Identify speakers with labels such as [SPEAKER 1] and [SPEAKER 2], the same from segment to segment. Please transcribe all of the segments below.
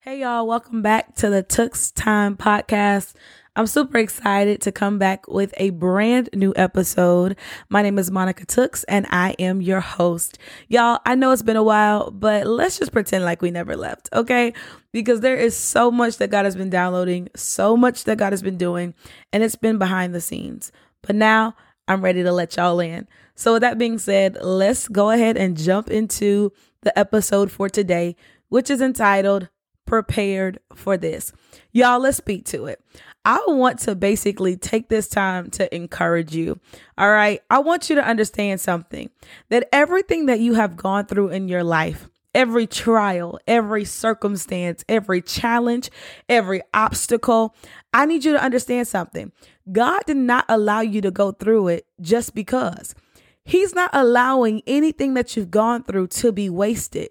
[SPEAKER 1] Hey y'all, welcome back to the Tookes Time podcast. I'm super excited to come back with a brand new episode. My name is Monica Tookes and I am your host. Y'all, I know it's been a while, but let's just pretend like we never left, okay? Because there is so much that God has been downloading, so much that God has been doing, and it's been behind the scenes. But now I'm ready to let y'all in. So, with that being said, let's go ahead and jump into the episode for today, which is entitled prepared for this. Y'all, let's speak to it. I want to basically take this time to encourage you. All right. I want you to understand something that everything that you have gone through in your life, every trial, every circumstance, every challenge, every obstacle, I need you to understand something. God did not allow you to go through it just because. He's not allowing anything that you've gone through to be wasted.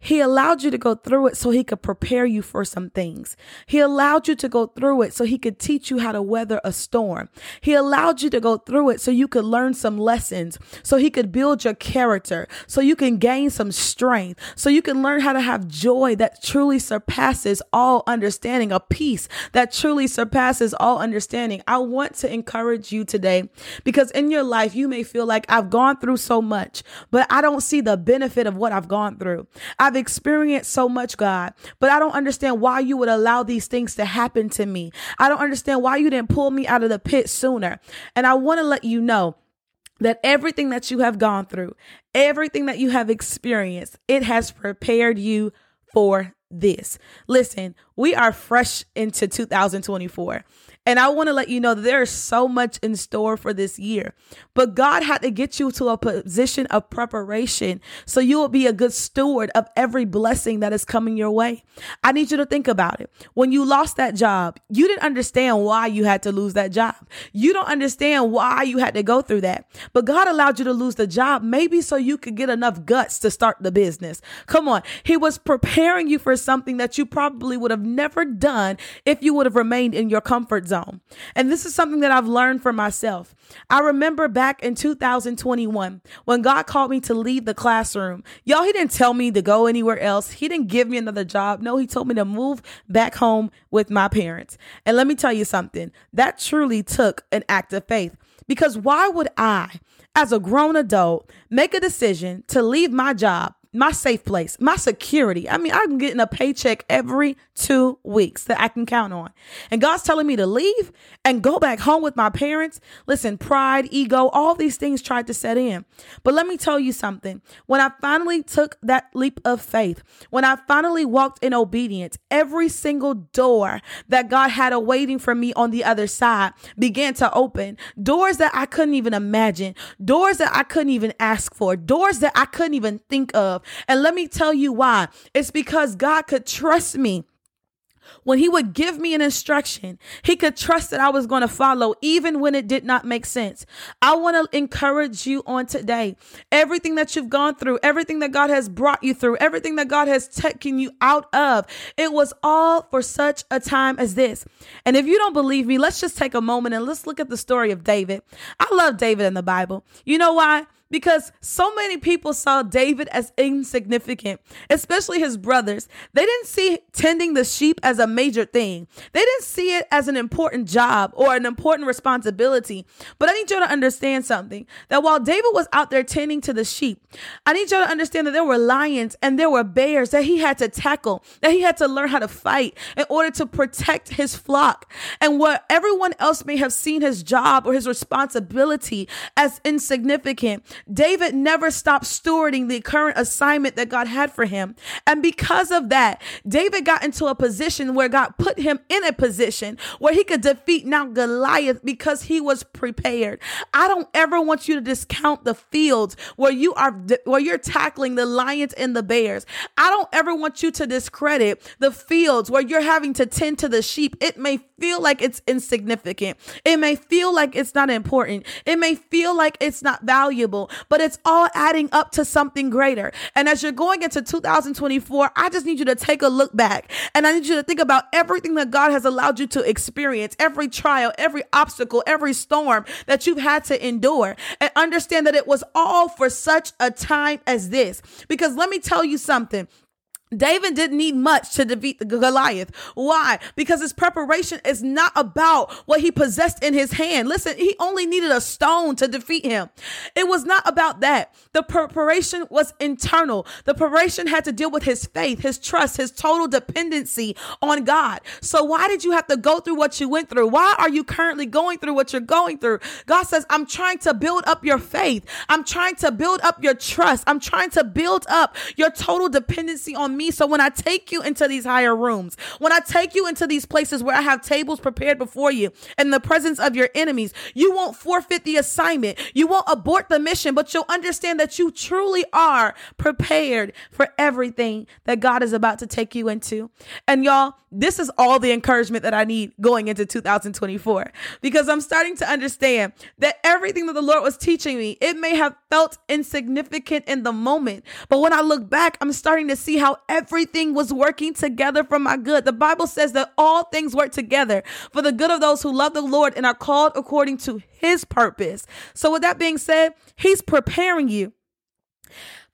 [SPEAKER 1] He allowed you to go through it so he could prepare you for some things. He allowed you to go through it so he could teach you how to weather a storm. He allowed you to go through it so you could learn some lessons, so he could build your character, so you can gain some strength, so you can learn how to have joy that truly surpasses all understanding, a peace that truly surpasses all understanding. I want to encourage you today because in your life, you may feel like I've gone through so much, but I don't see the benefit of what I've gone through. I've experienced so much, God, but I don't understand why you would allow these things to happen to me. I don't understand why you didn't pull me out of the pit sooner. And I want to let you know that everything that you have gone through, everything that you have experienced, it has prepared you for this. Listen, we are fresh into 2024. And I want to let you know that there is so much in store for this year. But God had to get you to a position of preparation so you will be a good steward of every blessing that is coming your way. I need you to think about it. When you lost that job, you didn't understand why you had to lose that job. You don't understand why you had to go through that. But God allowed you to lose the job maybe so you could get enough guts to start the business. Come on. He was preparing you for something that you probably would have never done if you would have remained in your comfort zone. And this is something that I've learned for myself. I remember back in 2021 when God called me to leave the classroom. Y'all, He didn't tell me to go anywhere else. He didn't give me another job. No, He told me to move back home with my parents. And let me tell you something that truly took an act of faith because why would I? As a grown adult, make a decision to leave my job my safe place, my security. I mean, I'm getting a paycheck every two weeks that I can count on. And God's telling me to leave and go back home with my parents. Listen, pride, ego, all these things tried to set in. But let me tell you something. When I finally took that leap of faith, when I finally walked in obedience, every single door that God had awaiting for me on the other side began to open. Doors that I couldn't even imagine, doors that I couldn't even ask for, doors that I couldn't even think of. And let me tell you why. It's because God could trust me when he would give me an instruction, he could trust that I was going to follow even when it did not make sense. I want to encourage you on today. Everything that you've gone through, everything that God has brought you through, everything that God has taken you out of, it was all for such a time as this. And if you don't believe me, let's just take a moment and let's look at the story of David. I love David in the Bible. You know why? Because so many people saw David as insignificant, especially his brothers. They didn't see tending the sheep as a major thing, they didn't see it as an important job or an important responsibility. But I need you to understand something that while David was out there tending to the sheep, I need you to understand that there were lions and there were bears that he had to tackle, that he had to learn how to fight in order to protect his flock. And what everyone else may have seen his job or his responsibility as insignificant, David never stopped stewarding the current assignment that God had for him. And because of that, David got into a position where God put him in a position where he could defeat now Goliath because he was prepared. I don't ever want you to discount the fields where you are where you're tackling the lions and the bears. I don't ever want you to discredit the fields where you're having to tend to the sheep. It may feel like it's insignificant. It may feel like it's not important. It may feel like it's not valuable, but it's all adding up to something greater. And as you're going into 2024, I just need you to take a look back and I need you to think about everything that God has allowed you to experience, every trial, every obstacle, every storm that you've had to endure, and understand that it was all for such a time as this. Because let me tell you something. David didn't need much to defeat the Goliath. Why? Because his preparation is not about what he possessed in his hand. Listen, he only needed a stone to defeat him. It was not about that. The preparation was internal. The preparation had to deal with his faith, his trust, his total dependency on God. So why did you have to go through what you went through? Why are you currently going through what you're going through? God says, I'm trying to build up your faith. I'm trying to build up your trust. I'm trying to build up your total dependency on me. So when I take you into these higher rooms, when I take you into these places where I have tables prepared before you in the presence of your enemies, you won't forfeit the assignment. You won't abort the mission, but you'll understand that you truly are prepared for everything that God is about to take you into. And y'all, this is all the encouragement that I need going into 2024 because I'm starting to understand that everything that the Lord was teaching me, it may have felt insignificant in the moment, but when I look back, I'm starting to see how everything was working together for my good. The Bible says that all things work together for the good of those who love the Lord and are called according to his purpose. So, with that being said, he's preparing you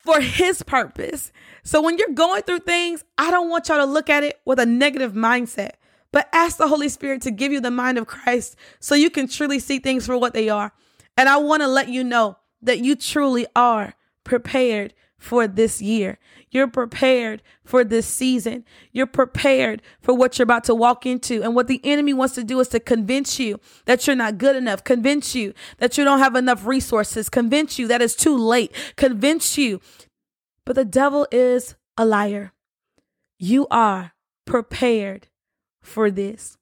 [SPEAKER 1] for his purpose. So when you're going through things, I don't want y'all to look at it with a negative mindset, but ask the Holy Spirit to give you the mind of Christ so you can truly see things for what they are. And I want to let you know that you truly are prepared for this year. You're prepared for this season. You're prepared for what you're about to walk into. And what the enemy wants to do is to convince you that you're not good enough, convince you that you don't have enough resources, convince you that it's too late, convince you. But the devil is a liar. You are prepared for this.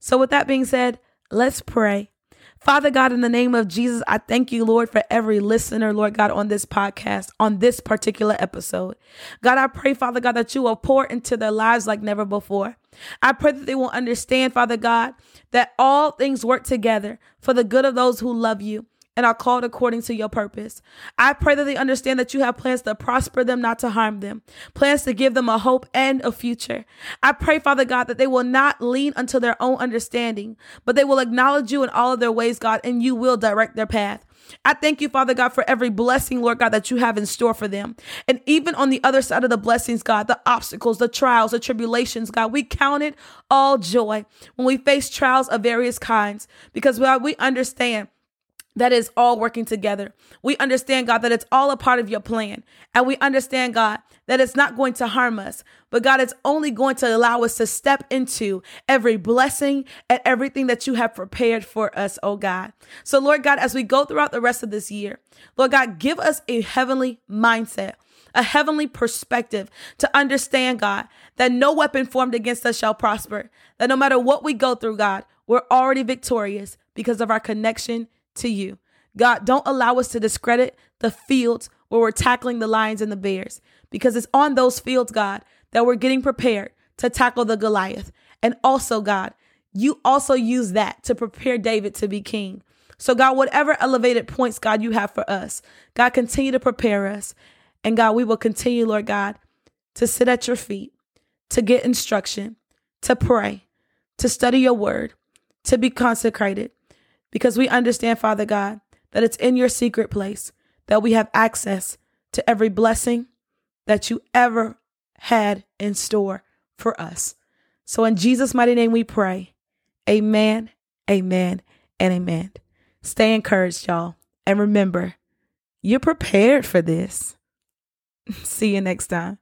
[SPEAKER 1] So, with that being said, let's pray. Father God, in the name of Jesus, I thank you, Lord, for every listener, Lord God, on this podcast, on this particular episode. God, I pray, Father God, that you will pour into their lives like never before. I pray that they will understand, Father God, that all things work together for the good of those who love you and are called according to your purpose. I pray that they understand that you have plans to prosper them, not to harm them, plans to give them a hope and a future. I pray, Father God, that they will not lean unto their own understanding, but they will acknowledge you in all of their ways, God, and you will direct their path. I thank you, Father God, for every blessing, Lord God, that you have in store for them. And even on the other side of the blessings, God, the obstacles, the trials, the tribulations, God, we count it all joy when we face trials of various kinds because God, we understand that is all working together. We understand, God, that it's all a part of your plan. And we understand, God, that it's not going to harm us, but God, it's only going to allow us to step into every blessing and everything that you have prepared for us, oh God. So, Lord God, as we go throughout the rest of this year, Lord God, give us a heavenly mindset a heavenly perspective to understand, God, that no weapon formed against us shall prosper. That no matter what we go through, God, we're already victorious because of our connection to you. God, don't allow us to discredit the fields where we're tackling the lions and the bears because it's on those fields, God, that we're getting prepared to tackle the Goliath. And also, God, you also use that to prepare David to be king. So, God, whatever elevated points, God, you have for us, God, continue to prepare us. And God, we will continue, Lord God, to sit at your feet, to get instruction, to pray, to study your word, to be consecrated, because we understand, Father God, that it's in your secret place that we have access to every blessing that you ever had in store for us. So in Jesus' mighty name we pray. Amen, amen, and amen. Stay encouraged, y'all. And remember, you're prepared for this. See you next time.